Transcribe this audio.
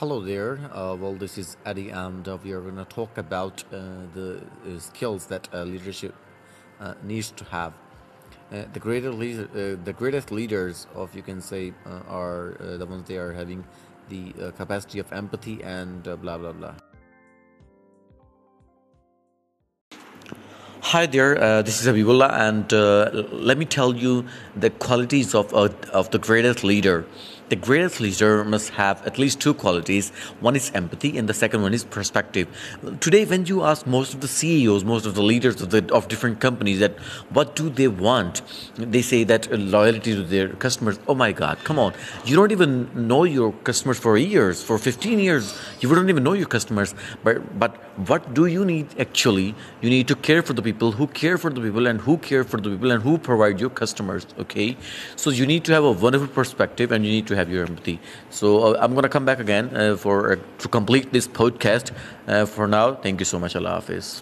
Hello there. Uh, well, this is Eddie, and uh, we are going to talk about uh, the uh, skills that uh, leadership uh, needs to have. The greatest leader, uh, the greatest leaders of you can say are the ones they are having the capacity of empathy and blah blah blah. Hi there, uh, this is Abibullah, and uh, let me tell you the qualities of uh, of the greatest leader. The greatest leader must have at least two qualities. One is empathy, and the second one is perspective. Today, when you ask most of the CEOs, most of the leaders of, the, of different companies that what do they want, they say that loyalty to their customers. Oh my God, come on! You don't even know your customers for years, for 15 years. You wouldn't even know your customers. But but what do you need actually? You need to care for the people who care for the people and who care for the people and who provide your customers. Okay, so you need to have a wonderful perspective, and you need to have your empathy. So uh, I'm going to come back again uh, for uh, to complete this podcast. Uh, for now, thank you so much. Allah Hafiz.